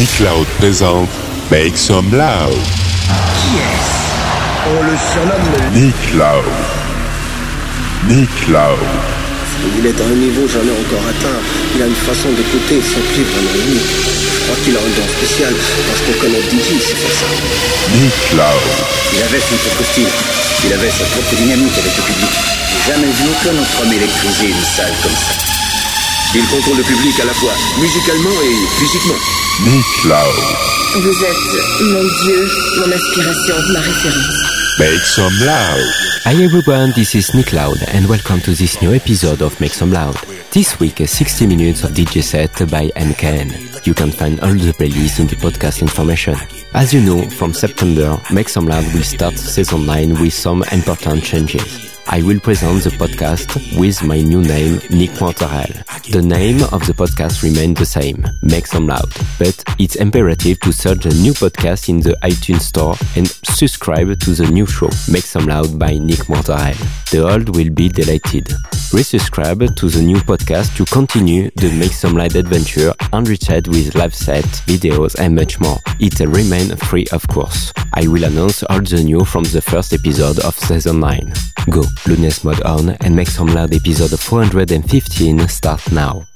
Nick Loud présente Make Some Loud. Qui est-ce? On le surnomme Nick Loud. Nick Loud. Il est à un niveau jamais encore atteint. Il a une façon d'écouter son clip vraiment unique. Je crois qu'il a un don spécial parce qu'on connaît DJ, c'est pour ça. Nick Loud. Il avait son propre style. Il avait sa propre dynamique avec le public. J'ai jamais vu aucun autre homme électriser une salle comme ça. Il contrôle le public à la fois musicalement et physiquement. Nick Loud. Vous êtes mon Dieu, mon inspiration, ma référence. Make Some Loud. Hi everyone, this is Nick Loud and welcome to this new episode of Make Some Loud. This week, 60 minutes of DJ set by MKN. You can find all the playlists in the podcast information. As you know, from September, Make Some Loud will start season 9 with some important changes. I will present the podcast with my new name, Nick Monterel. The name of the podcast remains the same, Make Some Loud, but it's imperative to search the new podcast in the iTunes Store and subscribe to the new show, Make Some Loud by Nick Monterel. The old will be deleted. Resubscribe to the new podcast to continue the Make Some Loud adventure enriched with live sets, videos and much more. It remains free of course. I will announce all the new from the first episode of season 9. Go, Lunes Mode on and Make Some Loud episode 415 start now.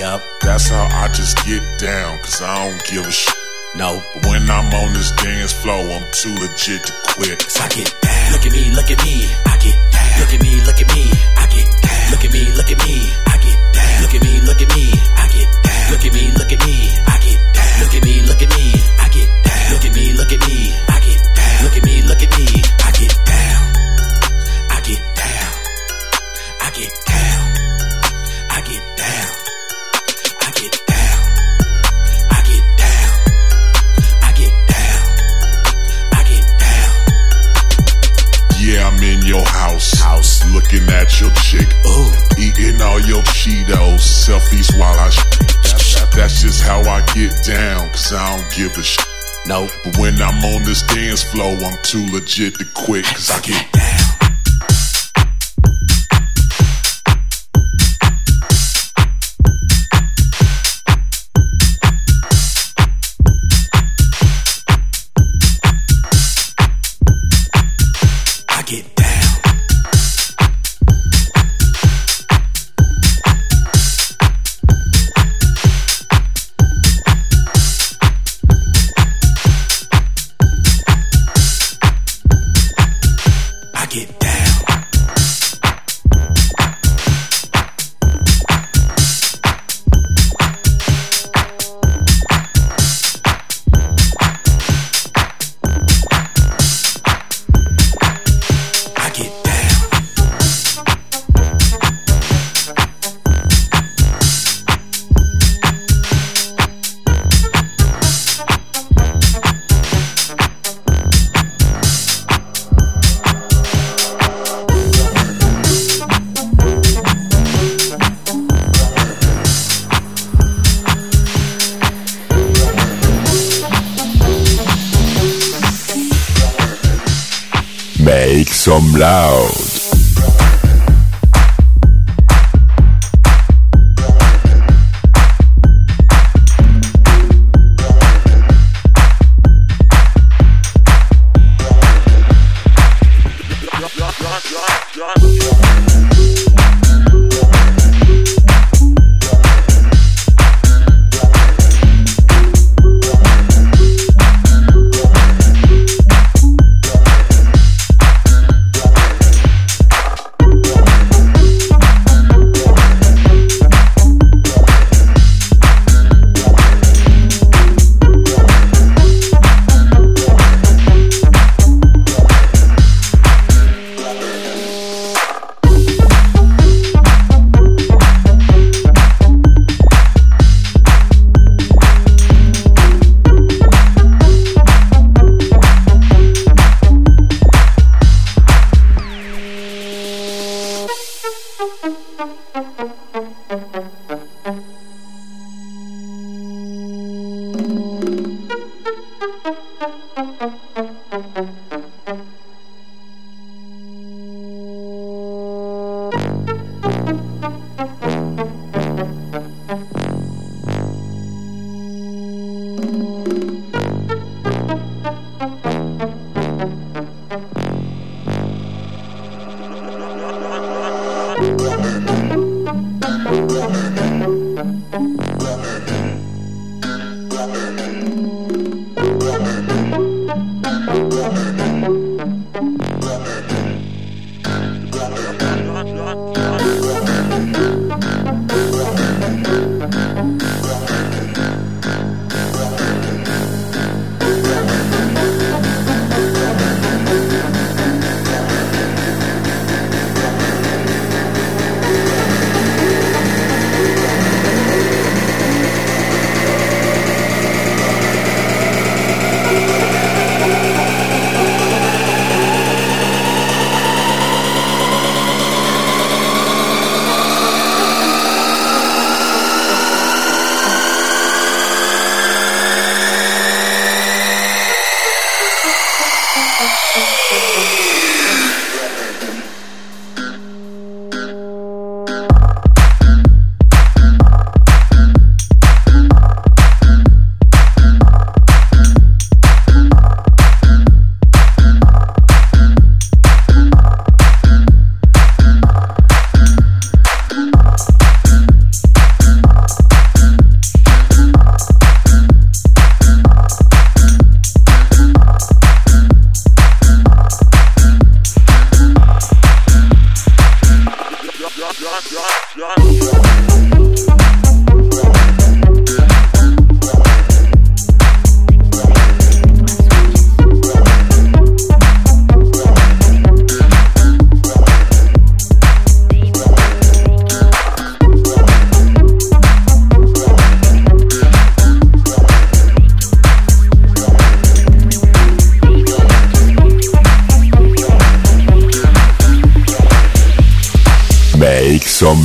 That's how I just get down, cause I don't give a sh- No. But when I'm on this dance floor, I'm too legit to quit. Cause I get down. Look at me, look at me. I get down. Look at me, look at me. I get down. Look at me, look at me. While I sh- that, that, That's just how I get down, cause I don't give a sh- No. But when I'm on this dance floor, I'm too legit to quit, cause I get down.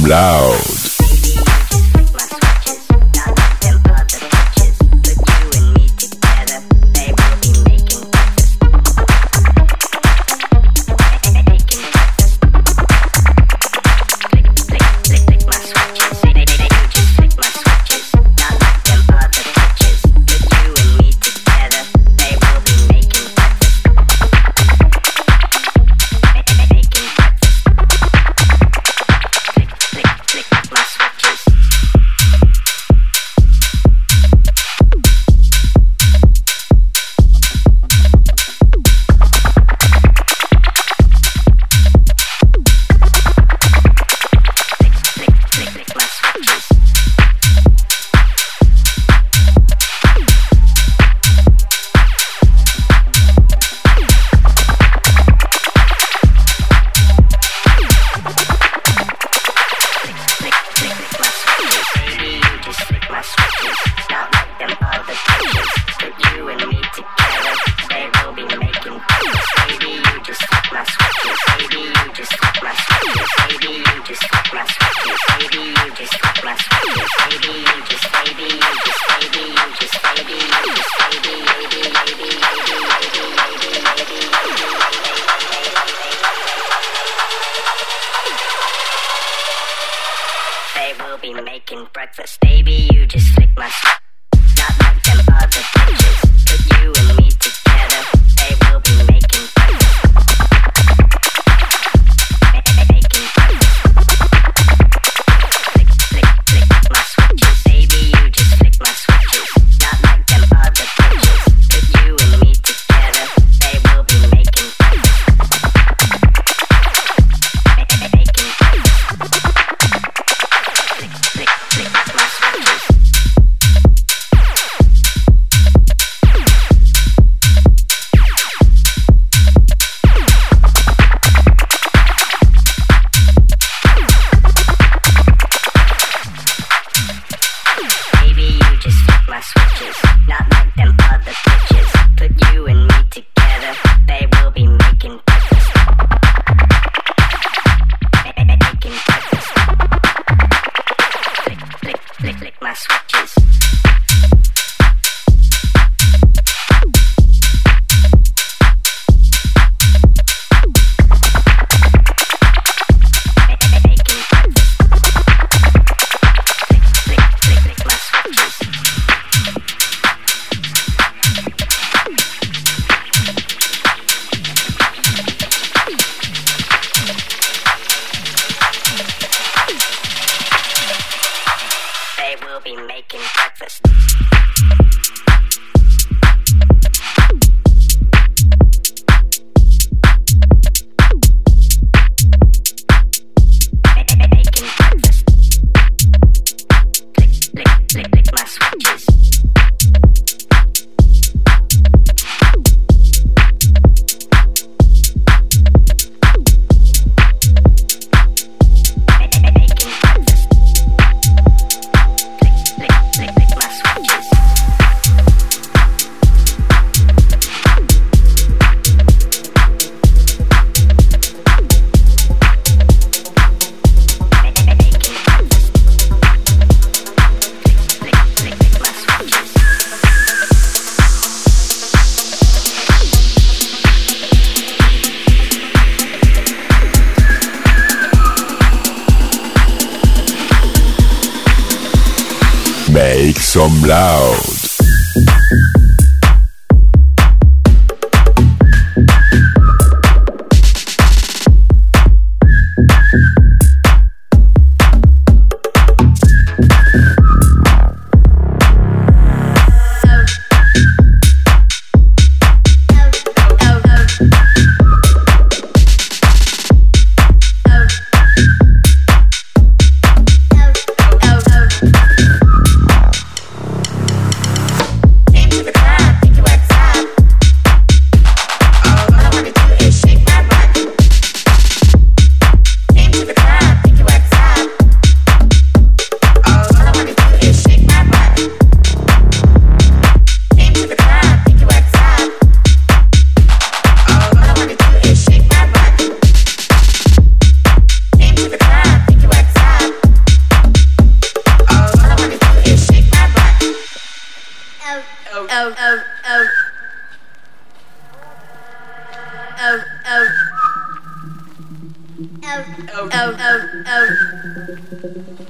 Loud. They will be making breakfast. Baby, you just flick my. Not like them other bitches.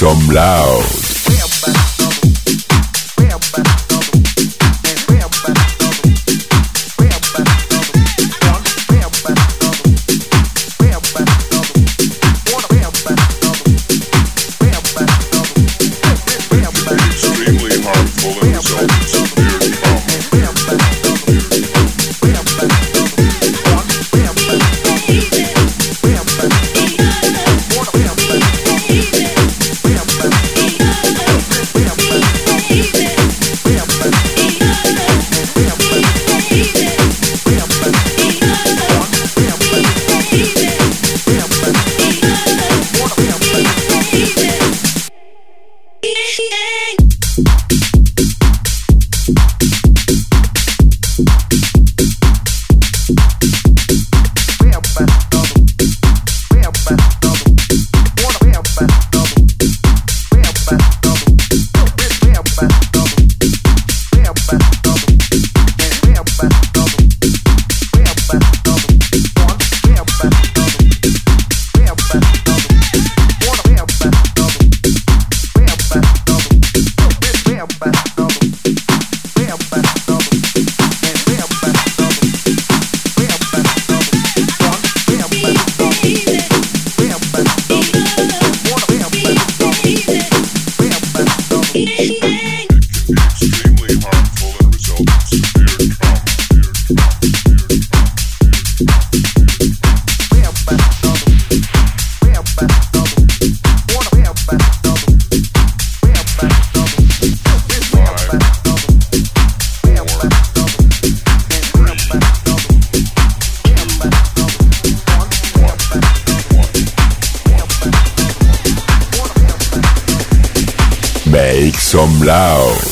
Baby some loud.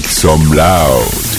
Make some loud.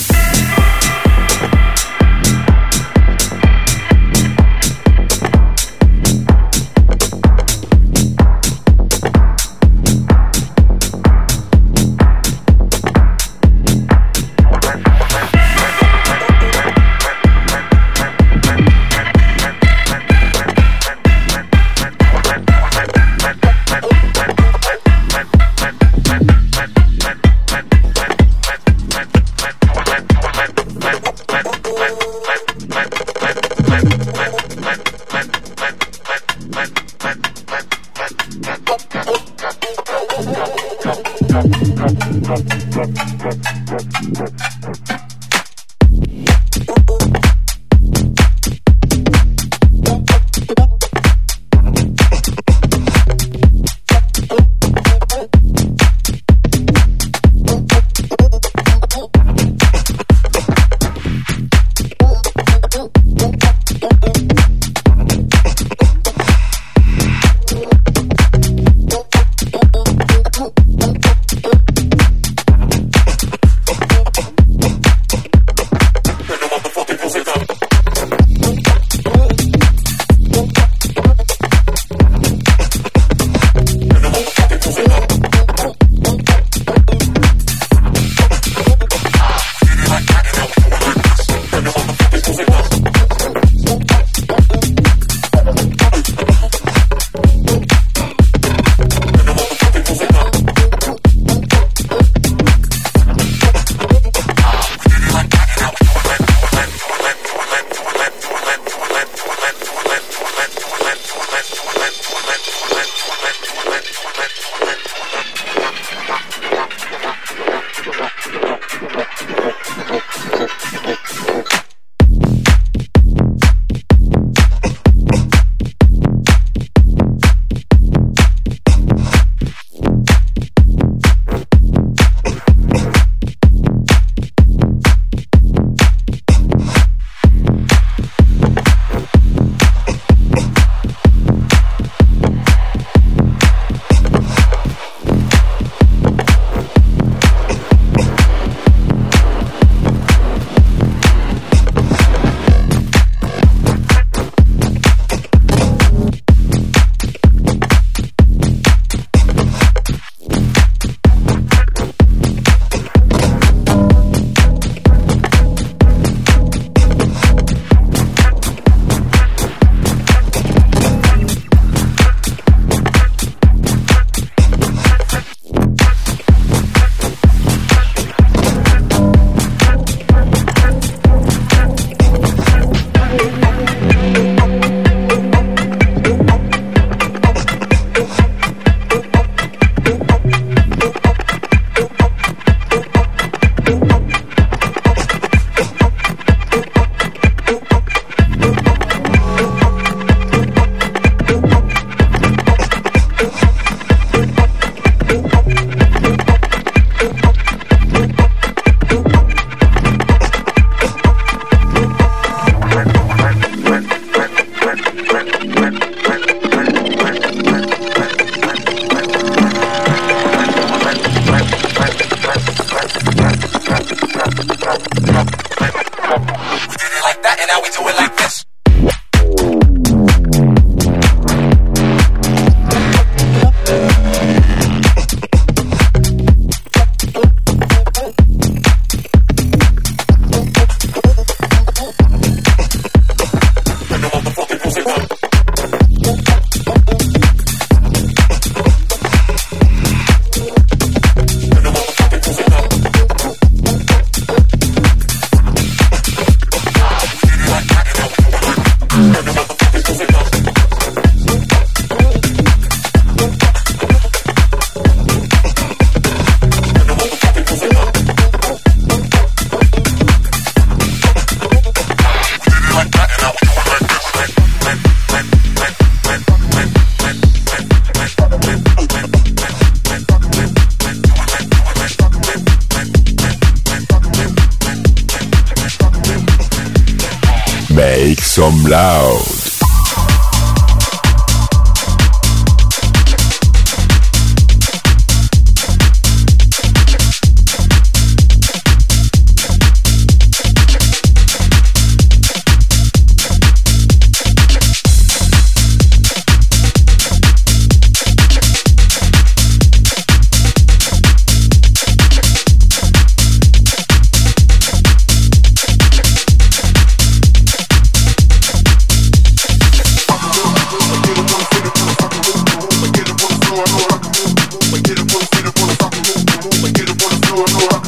We're gonna rock,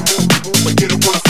we're gonna.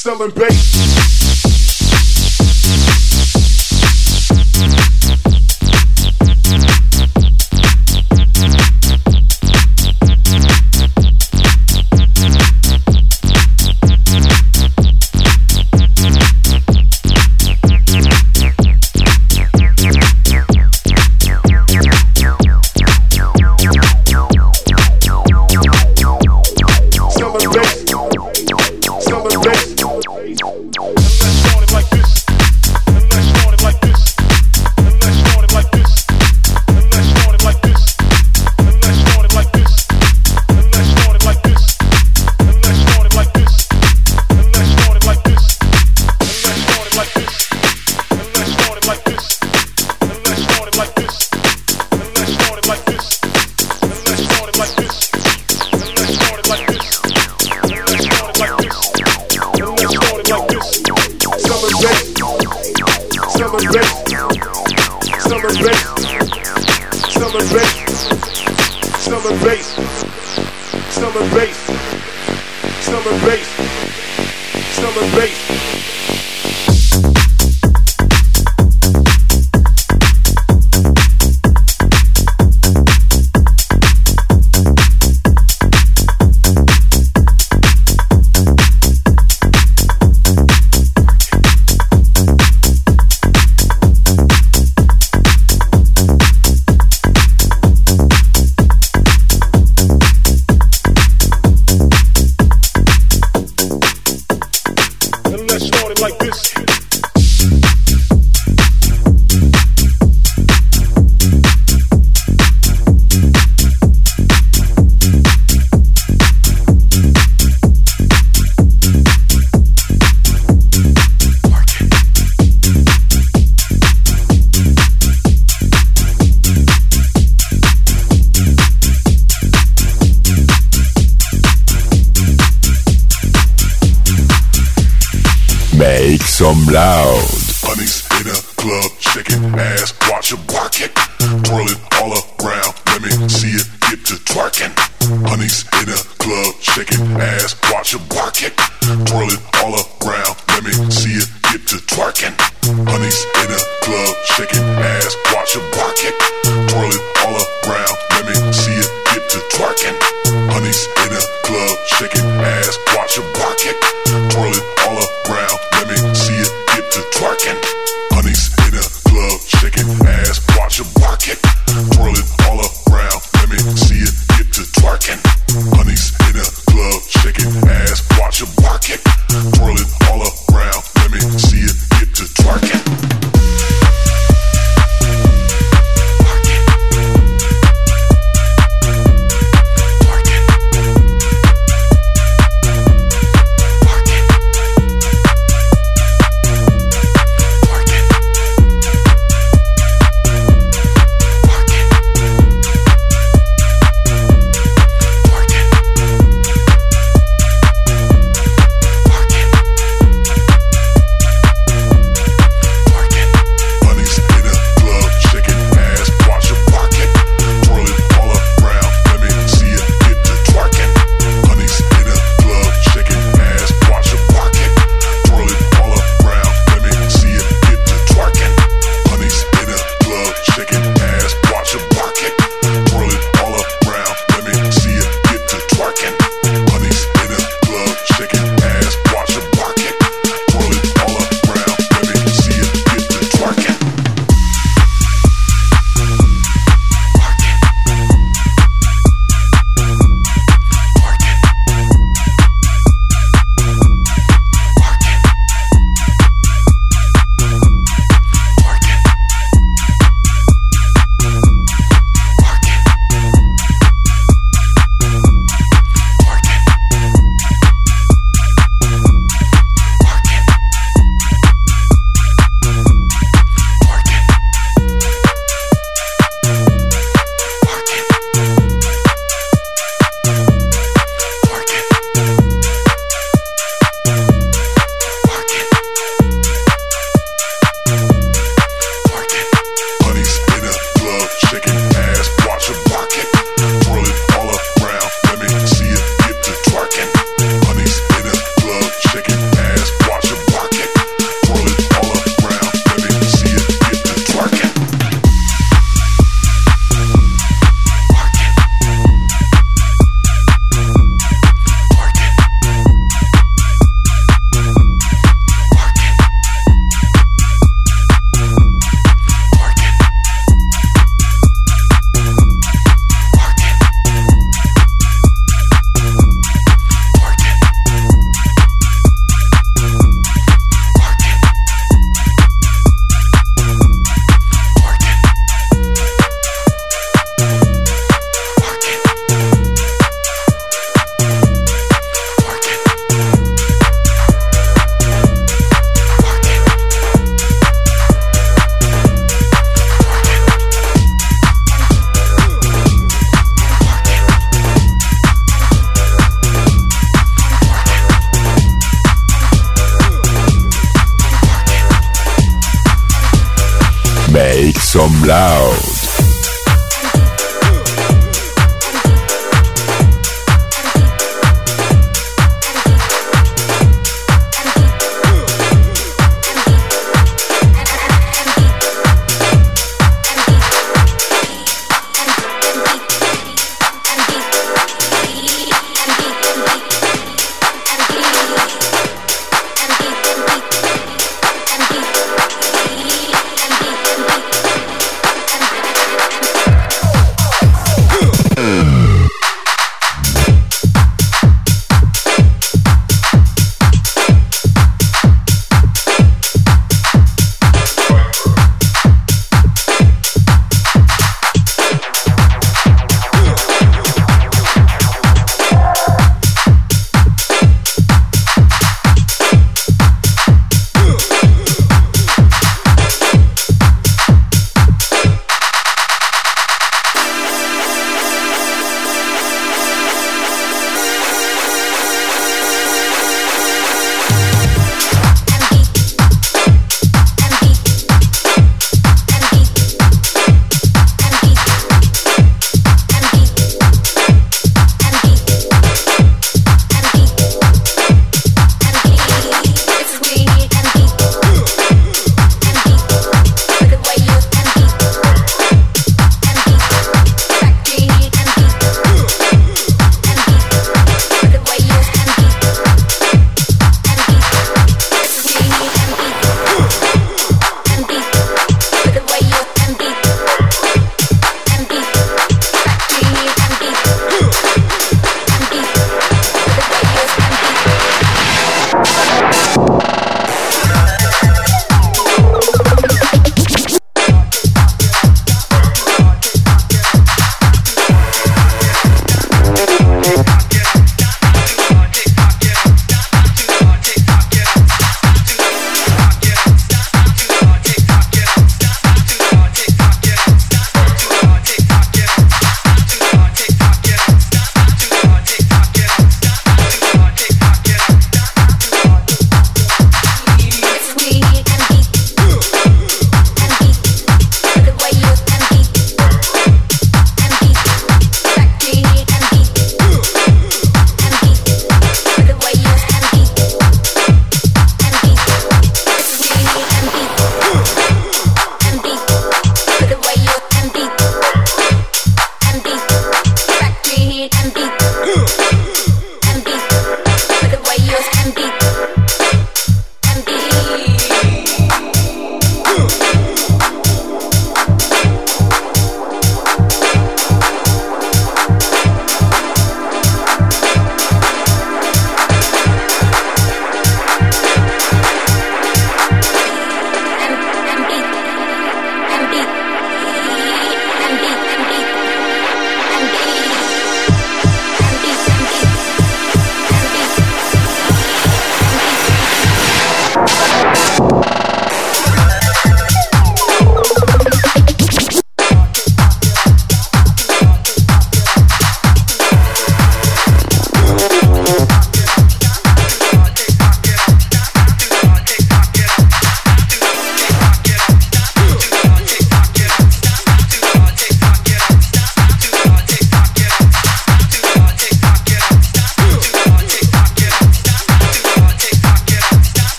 selling bass. Some loud.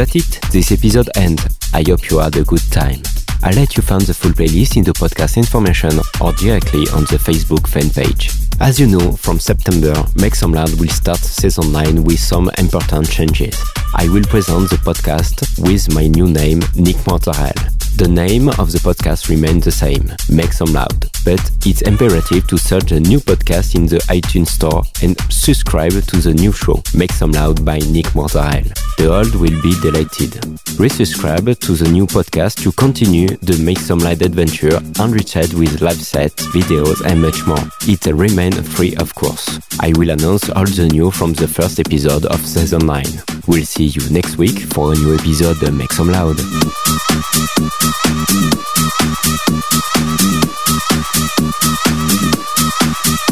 That's it, this episode ends. I hope you had a good time. I'll let you find the full playlist in the podcast information or directly on the Facebook fan page. As you know, from September, Make Some Loud will start season 9 with some important changes. I will present the podcast with my new name, Nick Mortarel. The name of the podcast remains the same, Make Some Loud, but it's imperative to search the new podcast in the iTunes Store and subscribe to the new show, Make Some Loud by Nick Mortarel. The old will be deleted. Resubscribe to the new podcast to continue the Make Some Loud adventure enriched with live sets, videos and much more. It remains free of course. I will announce all the new from the first episode of season 9. We'll see you next week for a new episode of Make Some Loud. Thank you.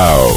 Wow.